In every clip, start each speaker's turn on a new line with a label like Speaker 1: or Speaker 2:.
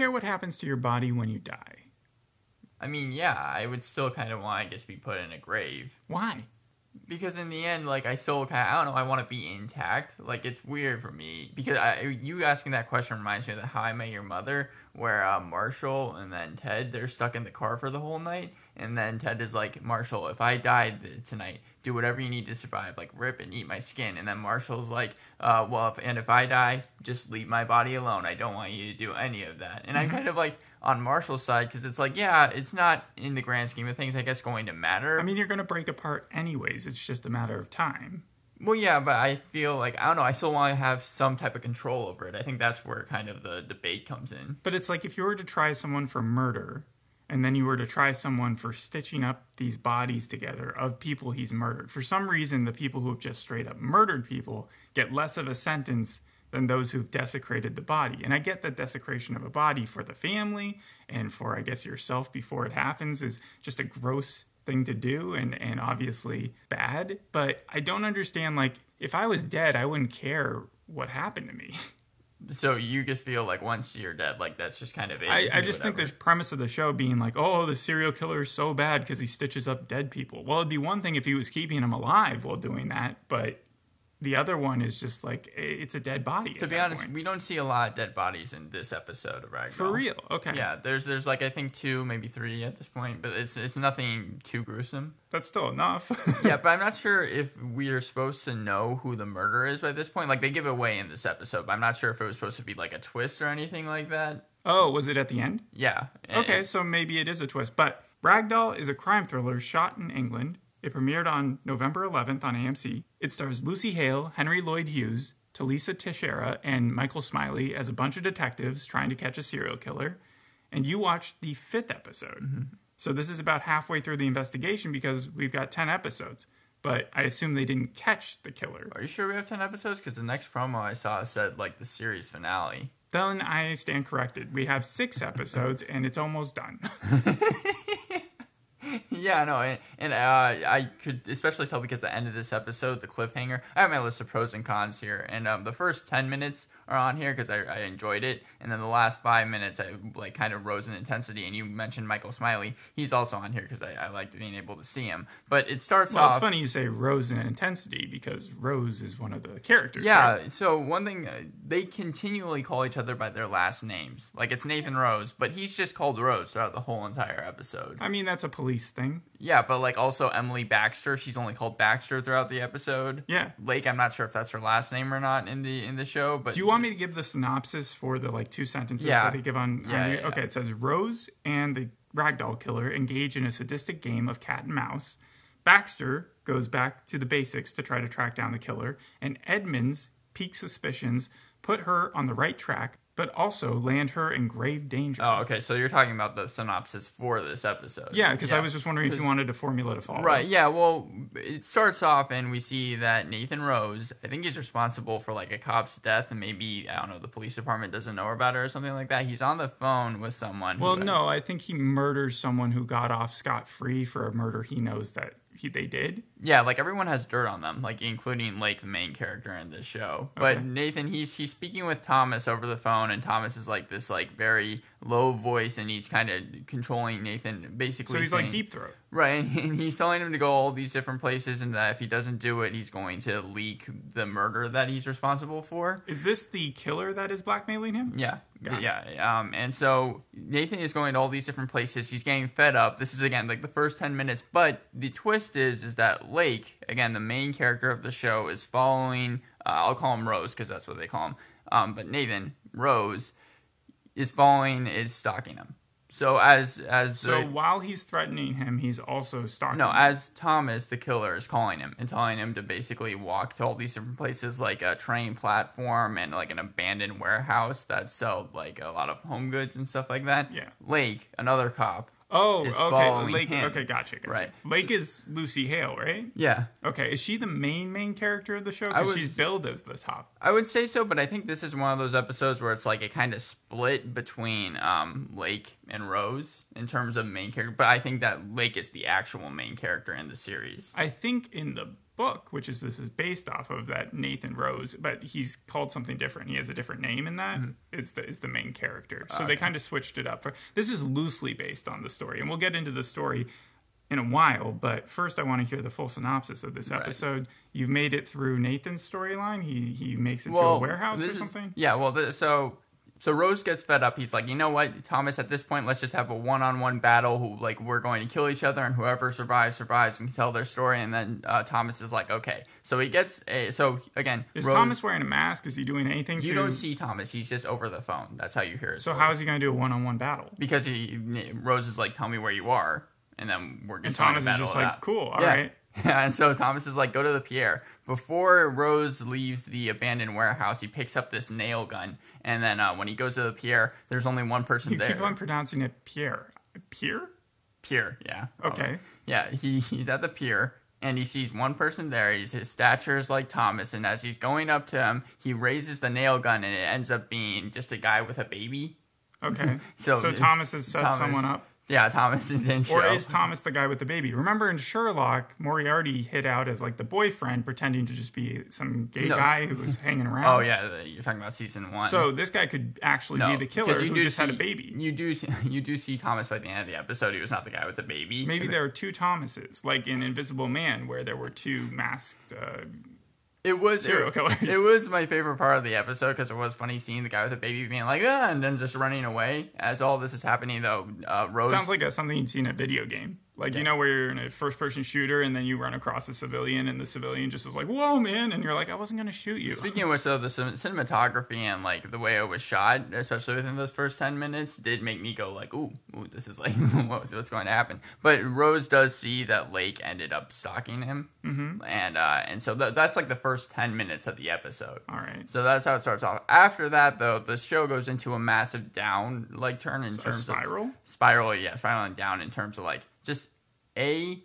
Speaker 1: Care what happens to your body when you die?
Speaker 2: I mean, yeah, I would still kind of want, I guess, be put in a grave.
Speaker 1: Why?
Speaker 2: Because in the end, like I still kind of, I don't know, I want to be intact. Like it's weird for me because I, you asking that question reminds me of the How I Met Your Mother, where uh, Marshall and then Ted they're stuck in the car for the whole night, and then Ted is like, Marshall, if I died tonight, do whatever you need to survive, like rip and eat my skin. And then Marshall's like, uh, well, if, and if I die, just leave my body alone. I don't want you to do any of that. And
Speaker 1: Mm-hmm.
Speaker 2: I'm kind of like on Marshall's side because it's like, yeah, it's not in the grand scheme of things, I guess, going to matter.
Speaker 1: I mean, you're going to break apart anyways. It's just a matter of time.
Speaker 2: Well, yeah, but I feel like I don't know. I still want to have some type of control over it. I think that's where kind of the debate comes in.
Speaker 1: But it's like if you were to try someone for murder, and then you were to try someone for stitching up these bodies together of people he's murdered. For some reason, the people who have just straight up murdered people get less of a sentence than those who've desecrated the body. And I get that desecration of a body for the family and for, I guess, yourself before it happens is just a gross thing to do and, and obviously bad. But I don't understand, like, if I was dead, I wouldn't care what happened to me.
Speaker 2: So you just feel like once you're dead, like that's just kind of it.
Speaker 1: I, I just think the premise of the show being like, oh, the serial killer is so bad because he stitches up dead people. Well, it'd be one thing if he was keeping them alive while doing that, but the other one is just like it's a dead body.
Speaker 2: To be honest,
Speaker 1: point.
Speaker 2: we don't see a lot of dead bodies in this episode of Ragdoll.
Speaker 1: for real, okay,
Speaker 2: Yeah, there's there's like I think two, maybe three at this point, but it's it's nothing too gruesome.
Speaker 1: that's still enough.
Speaker 2: yeah, but I'm not sure if we are supposed to know who the murderer is by this point. Like they give it away in this episode, but I'm not sure if it was supposed to be like a twist or anything like that.
Speaker 1: oh, was it at the end?
Speaker 2: Yeah.
Speaker 1: Okay, so maybe it is a twist. But Ragdoll is a crime thriller shot in England. It premiered on November 11th on AMC. It stars Lucy Hale, Henry Lloyd Hughes, Thalissa Teixeira, and Michael Smiley as a bunch of detectives trying to catch a serial killer. And you watched the fifth episode. Mm-hmm. So this is about halfway through the investigation because we've got 10 episodes. But I assume they didn't catch the killer.
Speaker 2: Are you sure we have 10 episodes? Because the next promo I saw said like the series finale.
Speaker 1: Then I stand corrected. We have six episodes and it's almost done.
Speaker 2: yeah, no, and, and uh, I could especially tell because the end of this episode, the cliffhanger. I have my list of pros and cons here, and um, the first ten minutes are on here because I, I enjoyed it, and then the last five minutes I like kind of rose in intensity. And you mentioned Michael Smiley; he's also on here because I, I liked being able to see him. But it starts
Speaker 1: Well,
Speaker 2: off.
Speaker 1: it's funny you say Rose in intensity because Rose is one of the characters.
Speaker 2: Yeah.
Speaker 1: right?
Speaker 2: So one thing uh, they continually call each other by their last names. Like it's Nathan Rose, but he's just called Rose throughout the whole entire episode.
Speaker 1: I mean, that's a police thing.
Speaker 2: Yeah, but like also Emily Baxter, she's only called Baxter throughout the episode.
Speaker 1: Yeah.
Speaker 2: Lake, I'm not sure if that's her last name or not in the in the show, but
Speaker 1: Do you want me to give the synopsis for the like two sentences
Speaker 2: Yeah.
Speaker 1: that they give on?
Speaker 2: Yeah,
Speaker 1: on-
Speaker 2: yeah.
Speaker 1: Okay, it says Rose and the ragdoll killer engage in a sadistic game of cat and mouse. Baxter goes back to the basics to try to track down the killer, and Edmunds' peak suspicions put her on the right track, but also land her in grave danger.
Speaker 2: Oh, okay. So you're talking about the synopsis for this episode.
Speaker 1: yeah, because I was just wondering if you wanted a formula to follow.
Speaker 2: Right, yeah, well, it starts off and we see that Nathan Rose, I think he's responsible for like a cop's death and maybe, I don't know, the police department doesn't know about it or something like that. He's on the phone with someone. who-
Speaker 1: Well, no, I think he murders someone who got off scot free for a murder he knows that he, they did.
Speaker 2: Yeah, like everyone has dirt on them, like including like the main character in this show. But
Speaker 1: Okay.
Speaker 2: Nathan, he's he's speaking with Thomas over the phone, and Thomas is like this like very low voice, and he's kind of controlling Nathan, basically.
Speaker 1: So he's
Speaker 2: saying,
Speaker 1: like deep throat.
Speaker 2: Right, and he's telling him to go all these different places, and that if he doesn't do it, he's going to leak the murder that he's responsible for.
Speaker 1: Is this the killer that is blackmailing him?
Speaker 2: Yeah,
Speaker 1: Got it.
Speaker 2: yeah. Um, and so Nathan is going to all these different places. He's getting fed up. This is again like the first ten minutes, but the twist is is that Lake, again the main character of the show, is following. Uh, I'll call him Rose because that's what they call him. Um, but Nathan Rose is following, is stalking him. So as as
Speaker 1: So
Speaker 2: the,
Speaker 1: while he's threatening him, he's also stalking.
Speaker 2: no,
Speaker 1: him.
Speaker 2: as Thomas, the killer, is calling him and telling him to basically walk to all these different places, like a train platform and like an abandoned warehouse that sell like a lot of home goods and stuff like that.
Speaker 1: Yeah.
Speaker 2: Lake, another cop.
Speaker 1: Oh, okay, Lake.
Speaker 2: him.
Speaker 1: Okay, gotcha, gotcha.
Speaker 2: Right.
Speaker 1: Lake is Lucy Hale, right?
Speaker 2: Yeah,
Speaker 1: Okay, is she the main main character of the show? Because she's billed as the top.
Speaker 2: I would say so, but I think this is one of those episodes where it's like it kind of split between um, Lake and Rose in terms of main character. But I think that Lake is the actual main character in the series.
Speaker 1: I think in the book, which is this is based off of that Nathan Rose, but he's called something different. He has a different name in that. Mm-hmm. Is the is the main character. So ah, they kind of switched it up. For this is loosely based on the story, and we'll get into the story in a while. But first, I want to hear the full synopsis of this episode. You've made it through Nathan's storyline. He he makes it to a warehouse or
Speaker 2: this is-
Speaker 1: something.
Speaker 2: yeah, well, th- so so Rose gets fed up. He's like, you know what, Thomas? At this point, let's just have a one-on-one battle. Who like we're going to kill each other, and whoever survives survives and can tell their story. And then uh, Thomas is like, okay. So he gets a. So again,
Speaker 1: Is
Speaker 2: Rose-
Speaker 1: Thomas wearing a mask? Is he doing anything?
Speaker 2: You
Speaker 1: to...
Speaker 2: don't see Thomas. He's just over the phone. That's how you hear his
Speaker 1: So
Speaker 2: voice.
Speaker 1: how is he going to do a one-on-one battle?
Speaker 2: because he Rose is like, tell me where you are, and then we're
Speaker 1: And
Speaker 2: just
Speaker 1: Thomas is just like,
Speaker 2: it
Speaker 1: cool, all
Speaker 2: yeah.
Speaker 1: right.
Speaker 2: Yeah, and so Thomas is like, go to the Pierre. Before Rose leaves the abandoned warehouse, he picks up this nail gun, and then uh, when he goes to the Pierre, there's only one person
Speaker 1: You
Speaker 2: there.
Speaker 1: keep on pronouncing it Pierre. Pierre?
Speaker 2: Pier, yeah.
Speaker 1: Okay.
Speaker 2: Yeah, he, he's at the pier and he sees one person there. He's his stature is like Thomas, and as he's going up to him, he raises the nail gun, and it ends up being just a guy with a baby.
Speaker 1: Okay.
Speaker 2: So-
Speaker 1: so, Thomas has set
Speaker 2: Thomas-
Speaker 1: someone up.
Speaker 2: Yeah, Thomas didn't show.
Speaker 1: Or is Thomas the guy with the baby? Remember in Sherlock, Moriarty hid out as like the boyfriend, pretending to just be some gay
Speaker 2: No.
Speaker 1: guy who was hanging around.
Speaker 2: Oh yeah, you're talking about season one.
Speaker 1: So this guy could actually
Speaker 2: no,
Speaker 1: be the killer who just had a baby.
Speaker 2: You do see, you do see Thomas by the end of the episode. He was not the guy with the baby.
Speaker 1: Maybe there are two Thomases, like in Invisible Man, where there were two masked. Uh,
Speaker 2: It was
Speaker 1: serial
Speaker 2: it,
Speaker 1: killers.
Speaker 2: It was my favorite part of the episode because it was funny seeing the guy with the baby being like, ah, and then just running away. As all this is happening, though, uh, Rose
Speaker 1: sounds like a, something you'd see in a video game. Like you know where you're in a first-person shooter and then you run across a civilian and the civilian just is like, "Whoa, man!" and you're like, "I wasn't gonna shoot you."
Speaker 2: Speaking of which, though, the cin- cinematography and like the way it was shot, especially within those first ten minutes, did make me go like, "Ooh, ooh this is like what- what's going to happen." But Rose does see that Lake ended up stalking him, mm-hmm. and uh, and so th- that's like the first ten minutes of the episode.
Speaker 1: All right.
Speaker 2: So that's how it starts off. After that, though, the show goes into a massive down like turn in
Speaker 1: A
Speaker 2: terms
Speaker 1: spiral.
Speaker 2: of spiral, Spiral, yeah, spiraling down in terms of like just a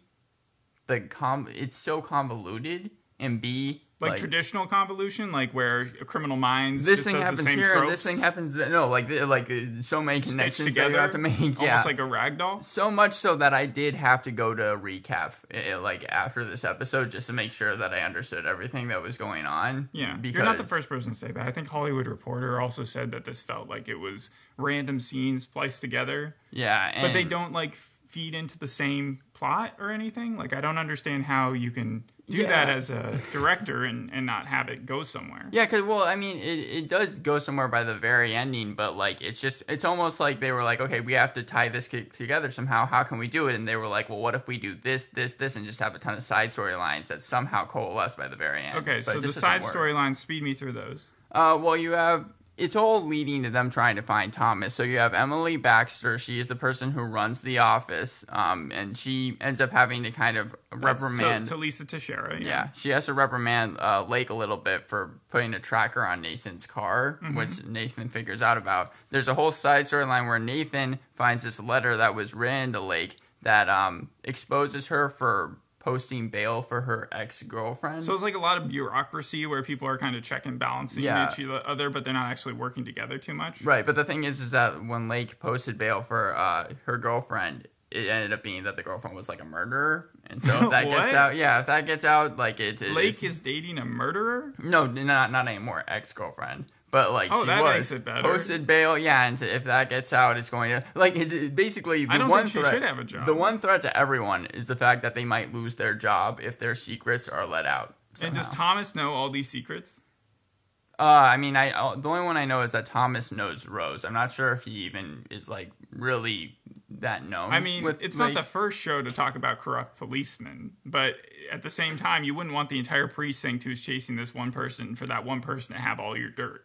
Speaker 2: the com. It's so convoluted, and b
Speaker 1: like, traditional convolution, like where Criminal Minds
Speaker 2: this
Speaker 1: just
Speaker 2: thing
Speaker 1: does
Speaker 2: happens
Speaker 1: the same
Speaker 2: here,
Speaker 1: tropes
Speaker 2: this thing happens. No, like like uh, so many connections that
Speaker 1: together,
Speaker 2: you have to make.
Speaker 1: almost
Speaker 2: Yeah,
Speaker 1: like a ragdoll.
Speaker 2: so much so that I did have to go to recap uh, like after this episode just to make sure that I understood everything that was going on.
Speaker 1: Yeah,
Speaker 2: because
Speaker 1: you're not the first person to say that. I think Hollywood Reporter also said that this felt like it was random scenes spliced together,
Speaker 2: Yeah, and
Speaker 1: but they don't like feed into the same plot or anything. Like I don't understand how you can do
Speaker 2: Yeah.
Speaker 1: that as a director and, and not have it go somewhere.
Speaker 2: Yeah, because well, I mean, it, it does go somewhere by the very ending, but like it's just it's almost like they were like, okay, we have to tie this together somehow. How can we do it? And they were like, well, what if we do this, this, this, and just have a ton of side storylines that somehow coalesce by the very end?
Speaker 1: Okay,
Speaker 2: But
Speaker 1: so the side storylines speed me through those.
Speaker 2: Uh, well, you have it's all leading to them trying to find Thomas. So you have Emily Baxter. She is the person who runs the office, um, and she ends up having to kind of
Speaker 1: That's
Speaker 2: reprimand.
Speaker 1: to, to Lisa Teixeira. Yeah.
Speaker 2: Yeah, she has to reprimand uh, Lake a little bit for putting a tracker on Nathan's car,
Speaker 1: Mm-hmm.
Speaker 2: which Nathan figures out about. There's a whole side storyline where Nathan finds this letter that was written to Lake that um, exposes her for posting bail for her ex girlfriend.
Speaker 1: So it's like a lot of bureaucracy where people are kind of checking balancing
Speaker 2: Yeah.
Speaker 1: each other, but they're not actually working together too much.
Speaker 2: Right, but the thing is, is that when Lake posted bail for uh, her girlfriend, it ended up being that the girlfriend was like a murderer, and so if that gets out, yeah, if that gets out, like it, it
Speaker 1: Lake is dating a murderer.
Speaker 2: no, not not anymore, ex girlfriend. But like
Speaker 1: Oh,
Speaker 2: she was
Speaker 1: makes it better.
Speaker 2: posted bail, yeah, and if that gets out, it's going to like it, it- basically the
Speaker 1: I don't
Speaker 2: one
Speaker 1: think she
Speaker 2: threat.
Speaker 1: should have a job.
Speaker 2: The one threat to everyone is the fact that they might lose their job if their secrets are let out.
Speaker 1: And does. Thomas know all these secrets?
Speaker 2: Uh, I mean, I uh, the only one I know is that Thomas knows Rose. I'm not sure if he even is like really that known.
Speaker 1: I mean,
Speaker 2: with,
Speaker 1: it's
Speaker 2: like-
Speaker 1: not the first show to talk about corrupt policemen, but at the same time, you wouldn't want the entire precinct who's chasing this one person for that one person to have all your dirt.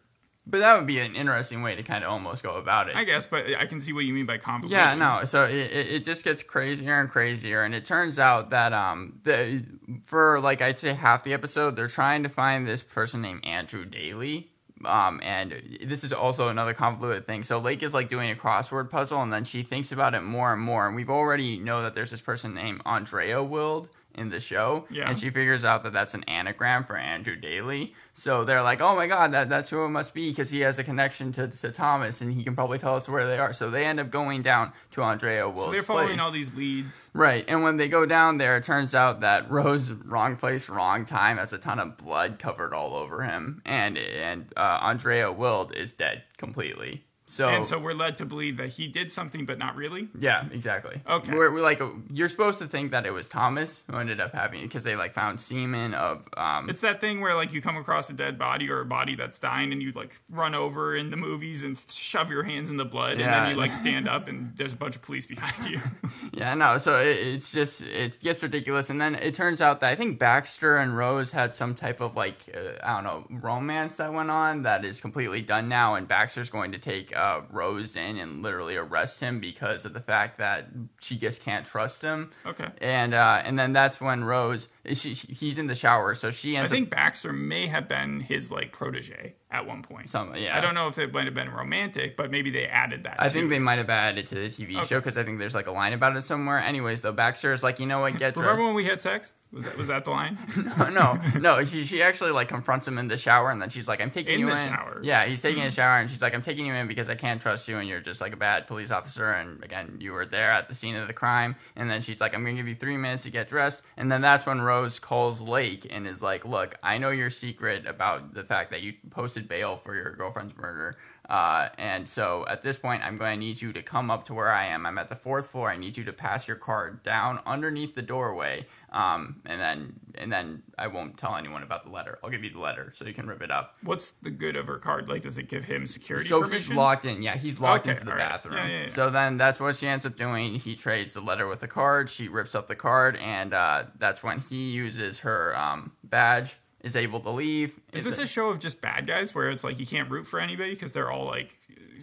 Speaker 2: But that would be an interesting way to kind of almost go about it.
Speaker 1: I guess, but I can see what you mean by convoluted.
Speaker 2: Yeah, no. So it, it it just gets crazier and crazier, and it turns out that um the for like I'd say half the episode, they're trying to find this person named Andrew Daly. Um, and this is also another convoluted thing. So Lake is like doing a crossword puzzle, and then she thinks about it more and more. And we've already know that there's this person named Andrea Wild, in the show,
Speaker 1: Yeah.
Speaker 2: and she figures out that that's an anagram for Andrew Daly. So they're like, "Oh my god, that that's who it must be because he has a connection to, to Thomas, and he can probably tell us where they are." So they end up going down to Andrea Will's
Speaker 1: So they're following
Speaker 2: place.
Speaker 1: all these leads.
Speaker 2: Right, and when they go down there, it turns out that Rose wrong place, wrong time. Has a ton of blood covered all over him, and and uh, Andrea Wild is dead completely. So,
Speaker 1: And so we're led to believe that he did something, but not really.
Speaker 2: yeah, exactly.
Speaker 1: Okay.
Speaker 2: we're, we're like you're supposed to think that it was Thomas who ended up having it because they like found semen of um.
Speaker 1: It's that thing where like you come across a dead body or a body that's dying, and you like run over in the movies and shove your hands in the blood, and then you like stand up, and there's a bunch of police behind you.
Speaker 2: Yeah, no. So it, it's just it gets ridiculous, and then it turns out that I think Baxter and Rose had some type of like uh, I don't know romance that went on that is completely done now, and Baxter's going to take uh, Rose in and literally arrest him because of the fact that she just can't trust him.
Speaker 1: Okay.
Speaker 2: And uh, and then that's when Rose she, she- he's in the shower, so she ends.
Speaker 1: I think Baxter may have been his like protege at one point.
Speaker 2: some yeah.
Speaker 1: I don't know if it might have been romantic, but maybe they added that.
Speaker 2: I
Speaker 1: too.
Speaker 2: think they might have added to the TV show because I think there's like a line about it somewhere. Anyways, though, Baxter is like, you know what, get dressed.
Speaker 1: Remember when we had sex? Was that was that the line?
Speaker 2: no, no. She, she actually like confronts him in the shower, and then she's like, "I'm taking
Speaker 1: In
Speaker 2: you
Speaker 1: the
Speaker 2: in."
Speaker 1: shower? Hmm.
Speaker 2: Yeah, he's taking a shower, and she's like, "I'm taking you in because I can't trust you, and you're just like a bad police officer." And again, you were there at the scene of the crime. And then she's like, "I'm gonna give you three minutes to get dressed." And then that's when Rose calls Lake and is like, "Look, I know your secret about the fact that you posted bail for your girlfriend's murder." Uh, and so at this point, I'm going to need you to come up to where I am. I'm at the fourth floor. I need you to pass your card down underneath the doorway. Um, and then and then I won't tell anyone about the letter. I'll give you the letter so you can rip it up.
Speaker 1: What's the good of her card? Like, does it give him security
Speaker 2: So
Speaker 1: permission?
Speaker 2: he's locked in. Yeah, he's locked
Speaker 1: Okay,
Speaker 2: into the
Speaker 1: right.
Speaker 2: bathroom.
Speaker 1: Yeah, yeah, yeah.
Speaker 2: So then that's what she ends up doing. He trades the letter with the card. She rips up the card, and uh, that's when he uses her um, badge. Is able to leave.
Speaker 1: Is this a show of just bad guys where it's like you can't root for anybody because they're all like?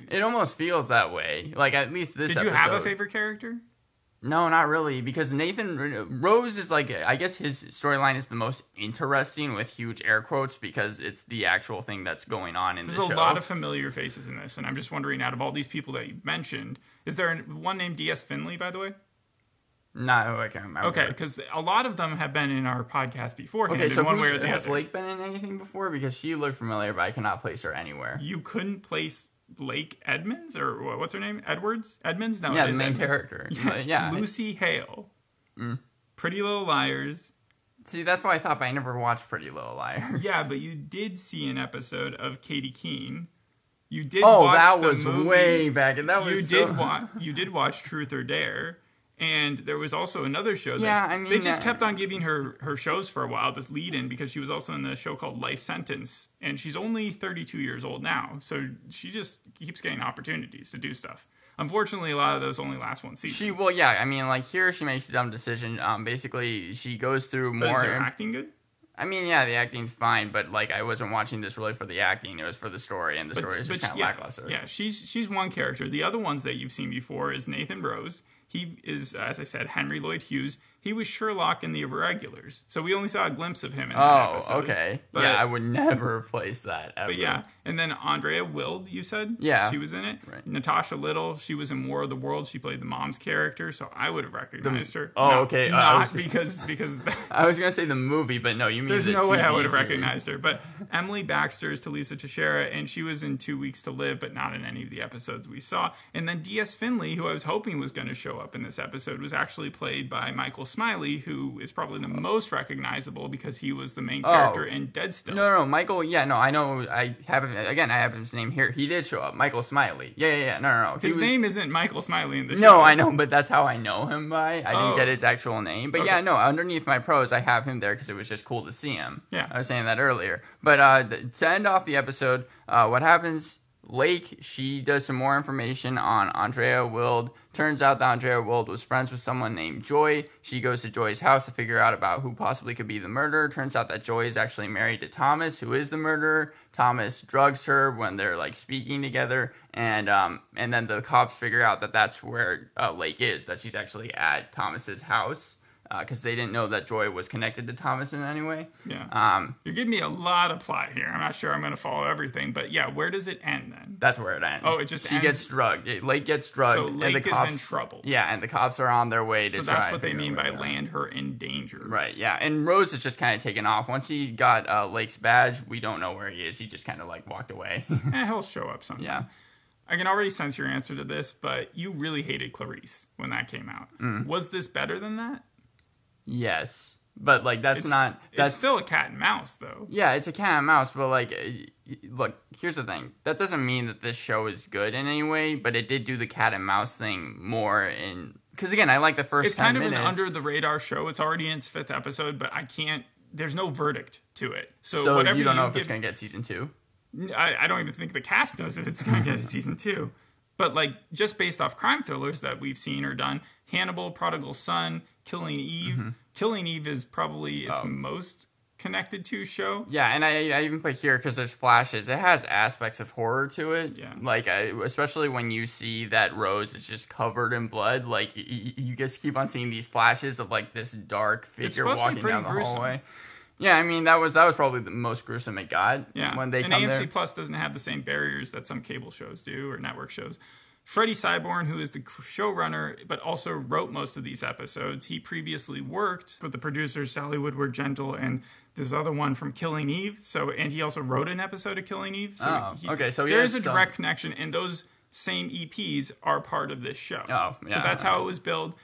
Speaker 2: It almost feels that way. Like at least this.
Speaker 1: Did you have a favorite character?
Speaker 2: No, not really, because Nathan Rose is like I guess his storyline is the most interesting with huge air quotes because it's the actual thing that's going on in
Speaker 1: There's
Speaker 2: the show.
Speaker 1: There's a lot of familiar faces in this, and I'm just wondering, out of all these people that you mentioned, is there one named D.S. Finlay, by the way?
Speaker 2: No, I can't remember.
Speaker 1: Okay, because a lot of them have been in our podcast beforehand
Speaker 2: Okay, so
Speaker 1: one way or the
Speaker 2: has
Speaker 1: other.
Speaker 2: Lake been in anything before? Because she looked familiar, but I cannot place her anywhere.
Speaker 1: You couldn't place Lake Edmunds or what's her name? Edwards? Edmunds? No,
Speaker 2: Yeah, the main
Speaker 1: Edmunds.
Speaker 2: character.
Speaker 1: Yeah,
Speaker 2: yeah.
Speaker 1: Lucy Hale.
Speaker 2: Mm.
Speaker 1: Pretty Little Liars.
Speaker 2: See, that's why I thought, but I never watched Pretty Little Liars.
Speaker 1: Yeah, but you did see an episode of Katy Keene. You did.
Speaker 2: Oh, that was
Speaker 1: movie.
Speaker 2: way back, and that was
Speaker 1: you
Speaker 2: was
Speaker 1: did watch. You did watch Truth or Dare, and there was also another show. That
Speaker 2: Yeah, I mean,
Speaker 1: they just
Speaker 2: uh,
Speaker 1: kept on giving her her shows for a while. This lead in because she was also in the show called Life Sentence, and she's only 32 years old now, so she just keeps getting opportunities to do stuff. Unfortunately, a lot of those only last one season.
Speaker 2: She well, yeah. I mean, like here, she makes a dumb decision. Um, basically, she goes through
Speaker 1: but
Speaker 2: more.
Speaker 1: is her acting good?
Speaker 2: I mean, yeah, the acting's fine, but like I wasn't watching this really for the acting; it was for the story, and the
Speaker 1: But-
Speaker 2: story is just kind of
Speaker 1: yeah,
Speaker 2: lackluster.
Speaker 1: Yeah, she's she's one character. The other ones that you've seen before is Nathan Rose. He is, as I said, Henry Lloyd Hughes. He was Sherlock in the Irregulars, so we only saw a glimpse of him in that
Speaker 2: Oh,
Speaker 1: episode.
Speaker 2: okay.
Speaker 1: But-
Speaker 2: yeah, I would never place that. Ever.
Speaker 1: But yeah, and then Andrea Wild, you said,
Speaker 2: Yeah.
Speaker 1: she was in it.
Speaker 2: Right.
Speaker 1: Natasha Little, she was in War of the Worlds. She played the mom's character, so I would have recognized her.
Speaker 2: oh,
Speaker 1: No,
Speaker 2: okay, uh, I
Speaker 1: not
Speaker 2: was-
Speaker 1: because because
Speaker 2: I was gonna say the movie, but no, you mean
Speaker 1: There's
Speaker 2: the
Speaker 1: no way I would have recognized her. But Emily Baxter is Thalissa Teixeira, and she was in Two Weeks to Live, but not in any of the episodes we saw. And then D.S. Finlay, who I was hoping was going to show up in this episode, was actually played by Michael Smiley, who is probably the most recognizable because he was the main character in Dead Still.
Speaker 2: Oh. No, no, no, Michael. Yeah, no, I know. I have him again. I have his name here. He did show up, Michael Smiley. Yeah, yeah, yeah. No, no, no. He
Speaker 1: His
Speaker 2: was-
Speaker 1: name isn't Michael Smiley in the show.
Speaker 2: No, I know, but that's how I know him by. I
Speaker 1: Oh.
Speaker 2: didn't get his actual name, but
Speaker 1: Okay.
Speaker 2: yeah, no. Underneath my pros, I have him there because it was just cool to see him.
Speaker 1: Yeah.
Speaker 2: I was saying that earlier. But uh, to end off the episode, uh, what happens? Lake, she does some more information on Andrea Wild. Turns out that Andrea Wild was friends with someone named Joy. She goes to Joy's house to figure out about who possibly could be the murderer. Turns out that Joy is actually married to Thomas, who is the murderer. Thomas drugs her when they're like speaking together, and um, and then the cops figure out that that's where uh, Lake is. That she's actually at Thomas's house. Because they didn't know that Joy was connected to Thomas in any way.
Speaker 1: Yeah.
Speaker 2: Um,
Speaker 1: You're giving me a lot of plot here. I'm not sure I'm going to follow everything, but yeah, where does it end then?
Speaker 2: that's where it ends.
Speaker 1: Oh, it just
Speaker 2: she
Speaker 1: ends-
Speaker 2: gets drugged. Lake gets drugged.
Speaker 1: So
Speaker 2: and
Speaker 1: Lake
Speaker 2: the
Speaker 1: is
Speaker 2: cops,
Speaker 1: in trouble.
Speaker 2: Yeah, and the cops are on their way to
Speaker 1: So that's
Speaker 2: and
Speaker 1: what they mean by land her in danger.
Speaker 2: Right, yeah. And Rose is just kind of taken off. Once he got uh, Lake's badge, we don't know where he is. He just kind of like walked away.
Speaker 1: Eh, he'll show up sometime.
Speaker 2: yeah.
Speaker 1: I can already sense your answer to this, but you really hated Clarice when that came out.
Speaker 2: Mm.
Speaker 1: Was this better than that?
Speaker 2: Yes. But like that's
Speaker 1: It's
Speaker 2: not that's
Speaker 1: It's still a cat and mouse, though.
Speaker 2: Yeah, it's a cat and mouse, but like, look, here's the thing. That doesn't mean that this show is good in any way, but it did do the cat and mouse thing more in. Because again, I like the first
Speaker 1: It's
Speaker 2: 10
Speaker 1: kind of
Speaker 2: minutes.
Speaker 1: an under the radar show. It's already in its fifth episode, but I can't. There's no verdict to it. So,
Speaker 2: so
Speaker 1: whatever
Speaker 2: you don't know if
Speaker 1: give,
Speaker 2: it's going to get season two.
Speaker 1: I, I don't even think the cast knows if it's going to get a season two. But like just based off crime thrillers that we've seen or done, Hannibal, Prodigal Son, Killing Eve.
Speaker 2: Mm-hmm.
Speaker 1: Killing Eve is probably its
Speaker 2: Oh.
Speaker 1: most connected to show.
Speaker 2: Yeah, and I, I even put here because there's flashes. It has aspects of horror to it.
Speaker 1: Yeah.
Speaker 2: Like, I, especially when you see that Rose is just covered in blood. Like, y- y- you just keep on seeing these flashes of like this dark figure
Speaker 1: supposed to be
Speaker 2: walking down the
Speaker 1: gruesome.
Speaker 2: hallway. Yeah, I mean that was that was probably the most gruesome it got.
Speaker 1: Yeah,
Speaker 2: when they
Speaker 1: and AMC
Speaker 2: there.
Speaker 1: Plus doesn't have the same barriers that some cable shows do or network shows. Freddy Syborn, who is the showrunner but also wrote most of these episodes, he previously worked with the producers Sally Woodward Gentle and this other one from Killing Eve. So, and he also wrote an episode of Killing Eve. So
Speaker 2: Oh,
Speaker 1: he-
Speaker 2: okay, so he
Speaker 1: there is a
Speaker 2: some-
Speaker 1: direct connection, and those same EPs are part of this show.
Speaker 2: Oh, yeah.
Speaker 1: so that's how it was built.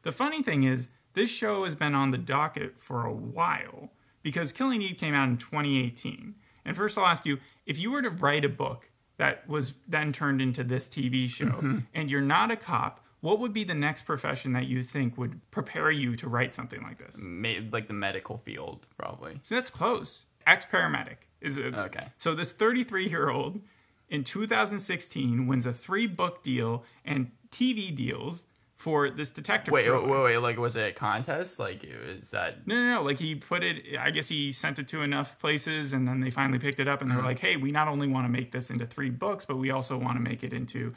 Speaker 1: The funny thing is, this show has been on the docket for a while because Killing Eve came out in 2018. And first, I'll ask you if you were to write a book that was then turned into this TV show,
Speaker 2: Mm-hmm.
Speaker 1: and you're not a cop, what would be the next profession that you think would prepare you to write something like this?
Speaker 2: Ma- like the medical field, probably.
Speaker 1: So that's close. Ex paramedic is a,
Speaker 2: Okay.
Speaker 1: So this 33 year old in 2016 wins a three book deal and TV deals for this detective.
Speaker 2: Wait, wait, wait, wait. Like, was it a contest? Like, is that?
Speaker 1: No, no, no. Like he put it. I guess he sent it to enough places, and then they finally picked it up, and they're
Speaker 2: Mm-hmm.
Speaker 1: like, "Hey, we not only want to make this into three books, but we also want to make it into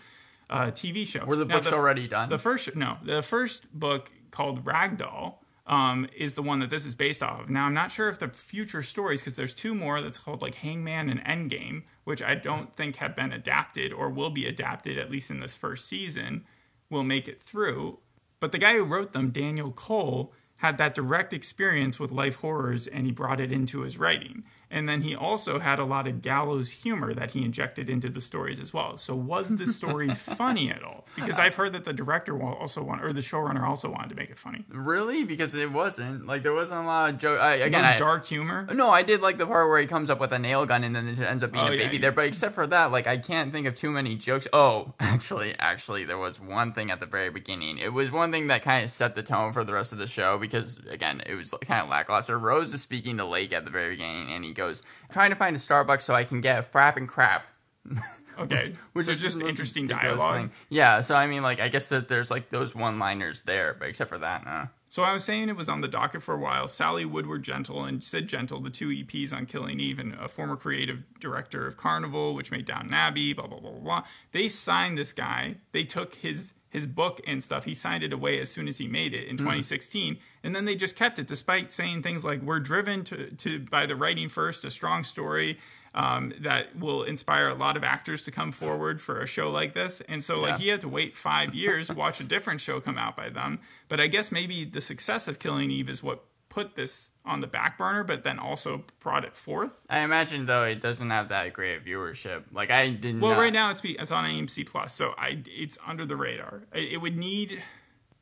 Speaker 1: a TV show."
Speaker 2: Were the
Speaker 1: Now,
Speaker 2: books already done?
Speaker 1: The first, no, the first book called Ragdoll um, is the one that this is based off of. Now, I'm not sure if the future stories, because there's two more that's called like Hangman and Endgame, which I don't think have been adapted or will be adapted at least in this first season, will make it through. But the guy who wrote them, Daniel Cole, had that direct experience with life horrors and he brought it into his writing. And then he also had a lot of gallows humor that he injected into the stories as well. So was this story funny at all? Because I've heard that the director also wanted, or the showrunner also wanted to make it funny.
Speaker 2: really? Because it wasn't. Like, there wasn't a lot of joke. I, again,
Speaker 1: no dark humor.
Speaker 2: No, I did like the part where he comes up with a nail gun and then it ends up being
Speaker 1: Oh,
Speaker 2: a
Speaker 1: yeah,
Speaker 2: baby
Speaker 1: yeah.
Speaker 2: there. But except for that, like I can't think of too many jokes. Oh, actually, actually, there was one thing at the very beginning. It was one thing that kind of set the tone for the rest of the show because again, it was kind of lackluster. Rose is speaking to Lake at the very beginning, and he goes, "I'm trying to find a Starbucks so I can get a frap and crap."
Speaker 1: Okay.
Speaker 2: Which
Speaker 1: so
Speaker 2: is
Speaker 1: just interesting dialogue.
Speaker 2: thing. Yeah, so I mean, like, I guess that there's like those one-liners there, but except for that, no.
Speaker 1: So I was saying it was on the docket for a while. Sally Woodward Gentle and Sid Gentle, the two EPs on Killing Eve, and a former creative director of Carnival, which made Down Abbey, blah blah blah. blah. They signed this guy. They took his his book and stuff. He signed it away as soon as he made it in 2016, and then they just kept it, despite saying things like, "We're driven to to by the writing first, a strong story." Um, that will inspire a lot of actors to come forward for a show like this. And so, like, he had to wait five years watch a different show come out by them. But I guess maybe the success of Killing Eve is what put this on the back burner, but then also brought it forth.
Speaker 2: I imagine though it doesn't have that great viewership. Like I didn't.
Speaker 1: Well, right now it's be, it's on AMC Plus, so I it's under the radar. It, it would need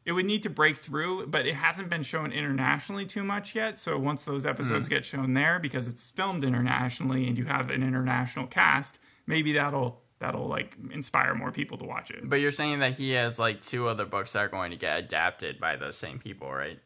Speaker 1: it would need to break through, but it hasn't been shown internationally too much yet. So once those episodes hmm. get shown there, because it's filmed internationally and you have an international cast, maybe that'll that'll like inspire more people to watch it.
Speaker 2: But you're saying that he has like two other books that are going to get adapted by those same people, right?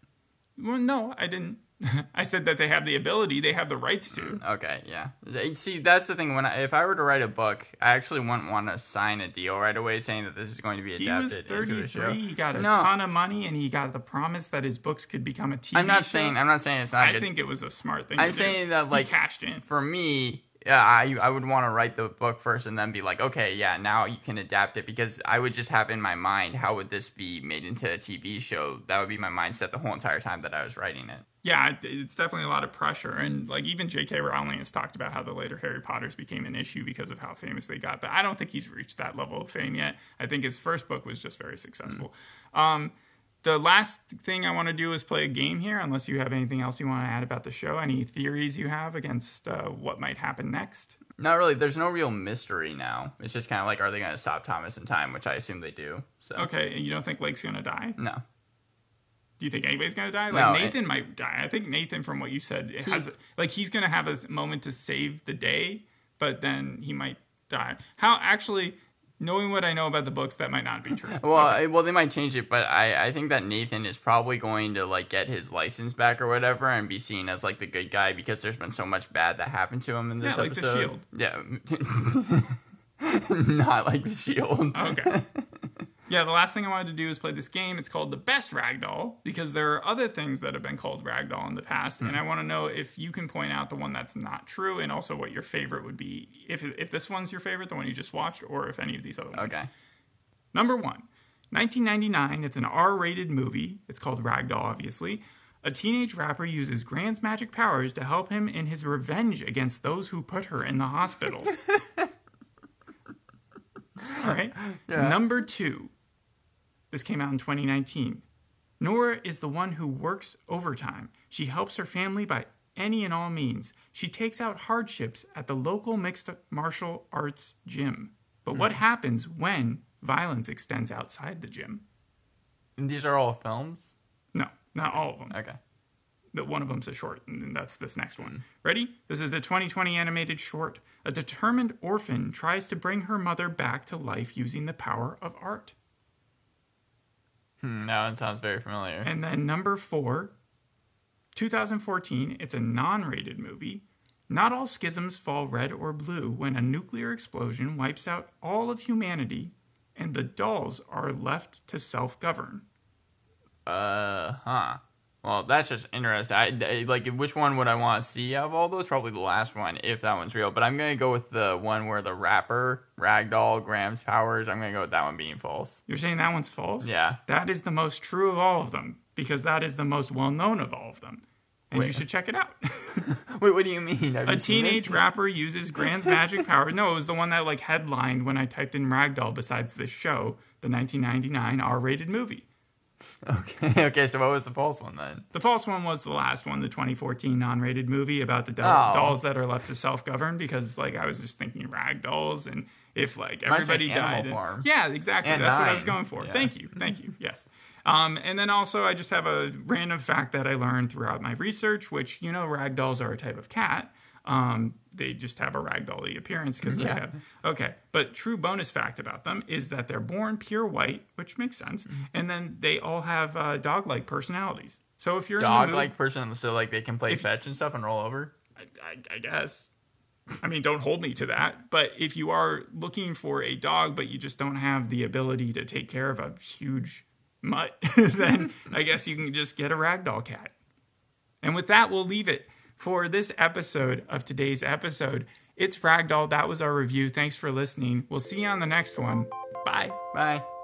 Speaker 1: Well, no, I didn't. I said that they have the ability, they have the rights to.
Speaker 2: Mm, okay, yeah. See, that's the thing. When I, if I were to write a book, I actually wouldn't want to sign a deal right away saying that this is going to be adapted.
Speaker 1: He
Speaker 2: was a
Speaker 1: 33. He got a
Speaker 2: No.
Speaker 1: ton of money, and he got the promise that his books could become a TV
Speaker 2: I'm not
Speaker 1: show.
Speaker 2: saying. I'm not saying it's not
Speaker 1: I
Speaker 2: good.
Speaker 1: think it was a smart thing.
Speaker 2: I'm
Speaker 1: to do.
Speaker 2: saying that,
Speaker 1: He
Speaker 2: like,
Speaker 1: cashed in.
Speaker 2: for me, yeah, I I would want to write the book first and then be like, okay, yeah, now you can adapt it because I would just have in my mind how would this be made into a TV show. That would be my mindset the whole entire time that I was writing it.
Speaker 1: Yeah, it's definitely a lot of pressure, and like even J.K. Rowling has talked about how the later Harry Potters became an issue because of how famous they got. But I don't think he's reached that level of fame yet. I think his first book was just very successful. Um, the last thing I want to do is play a game here, unless you have anything else you want to add about the show. Any theories you have against uh, what might happen next?
Speaker 2: Not really. There's no real mystery now. It's just kind of like, are they going to stop Thomas in time? Which I assume they do. So
Speaker 1: Okay, and you don't think Lake's gonna die?
Speaker 2: no.
Speaker 1: Do you think anybody's gonna die? Like
Speaker 2: No,
Speaker 1: Nathan might die. I think Nathan, from what you said, it has like he's gonna have a moment to save the day, but then he might die. How actually, knowing what I know about the books, that might not be true.
Speaker 2: Well, I- well, they might change it, but I, I think that Nathan is probably going to like get his license back or whatever, and be seen as like the good guy because there's been so much bad that happened to him in this
Speaker 1: Yeah, like the
Speaker 2: episode.
Speaker 1: Shield.
Speaker 2: Yeah, not like the shield.
Speaker 1: Okay. Yeah, the last thing I wanted to do is play this game. It's called the best ragdoll because there are other things that have been called ragdoll in the past, and hmm. I want to know if you can point out the one that's not true, and also what your favorite would be. If if this one's your favorite, the one you just watched, or if any of these other ones.
Speaker 2: Okay.
Speaker 1: Number one, 1999. It's an R-rated movie. It's called Ragdoll, obviously. A teenage rapper uses Grant's magic powers to help him in his revenge against those who put her in the hospital. All right.
Speaker 2: Yeah.
Speaker 1: Number two. This came out in 2019. Nora is the one who works overtime. She helps her family by any and all means. She takes out hardships at the local mixed martial arts gym. But what hmm. happens when violence extends outside the gym?
Speaker 2: And these are all films.
Speaker 1: No, not all of them.
Speaker 2: Okay.
Speaker 1: That one of them's a short, and that's this next one. Hmm. Ready? This is a 2020 animated short. A determined orphan tries to bring her mother back to life using the power of art.
Speaker 2: Hmm, that one sounds very familiar.
Speaker 1: And then number four, 2014, it's a non rated movie. Not all schisms fall red or blue when a nuclear explosion wipes out all of humanity and the dolls are left to self govern.
Speaker 2: Uh huh. Well, that's just interesting. I, like which one would I want to see of all those? Probably the last one, if that one's real. But I'm gonna go with the one where the rapper Ragdoll Graham's powers. I'm gonna go with that one being false.
Speaker 1: You're saying that one's false?
Speaker 2: Yeah.
Speaker 1: That is the most true of all of them because that is the most well known of all of them. And you should check it out.
Speaker 2: Wait, what do you mean?
Speaker 1: A teenage rapper uses Grand's magic power. No, it was the one that like headlined when I typed in Ragdoll besides this show, the 1999 R rated movie.
Speaker 2: Okay, okay. So what was the false one then?
Speaker 1: The false one was the last one, the 2014 non-rated movie about the doll-
Speaker 2: Oh.
Speaker 1: dolls that are left to self-govern. Because like I was just thinking rag dolls, and if like
Speaker 2: Reminds me of
Speaker 1: everybody died, and- yeah, exactly.
Speaker 2: And
Speaker 1: That's what I was going for.
Speaker 2: Yeah.
Speaker 1: Thank you, thank you. Yes. Um, and then also, I just have a random fact that I learned throughout my research, which you know, rag dolls are a type of cat. Um, they just have a ragdolly appearance because they
Speaker 2: Yeah.
Speaker 1: have okay. But true bonus fact about them is that they're born pure white, which makes sense,
Speaker 2: Mm-hmm.
Speaker 1: and then they all have uh, dog-like personalities. So if you're in the
Speaker 2: Dog-like person, so like they can play fetch and stuff and roll over.
Speaker 1: I, I, I guess. I mean, don't hold me to that. But if you are looking for a dog, but you just don't have the ability to take care of a huge mutt, then I guess you can just get a ragdoll cat. And with that, we'll leave it for this episode of today's episode. It's Ragdoll. That was our review. Thanks for listening. We'll see you on the next one. Bye.
Speaker 2: Bye.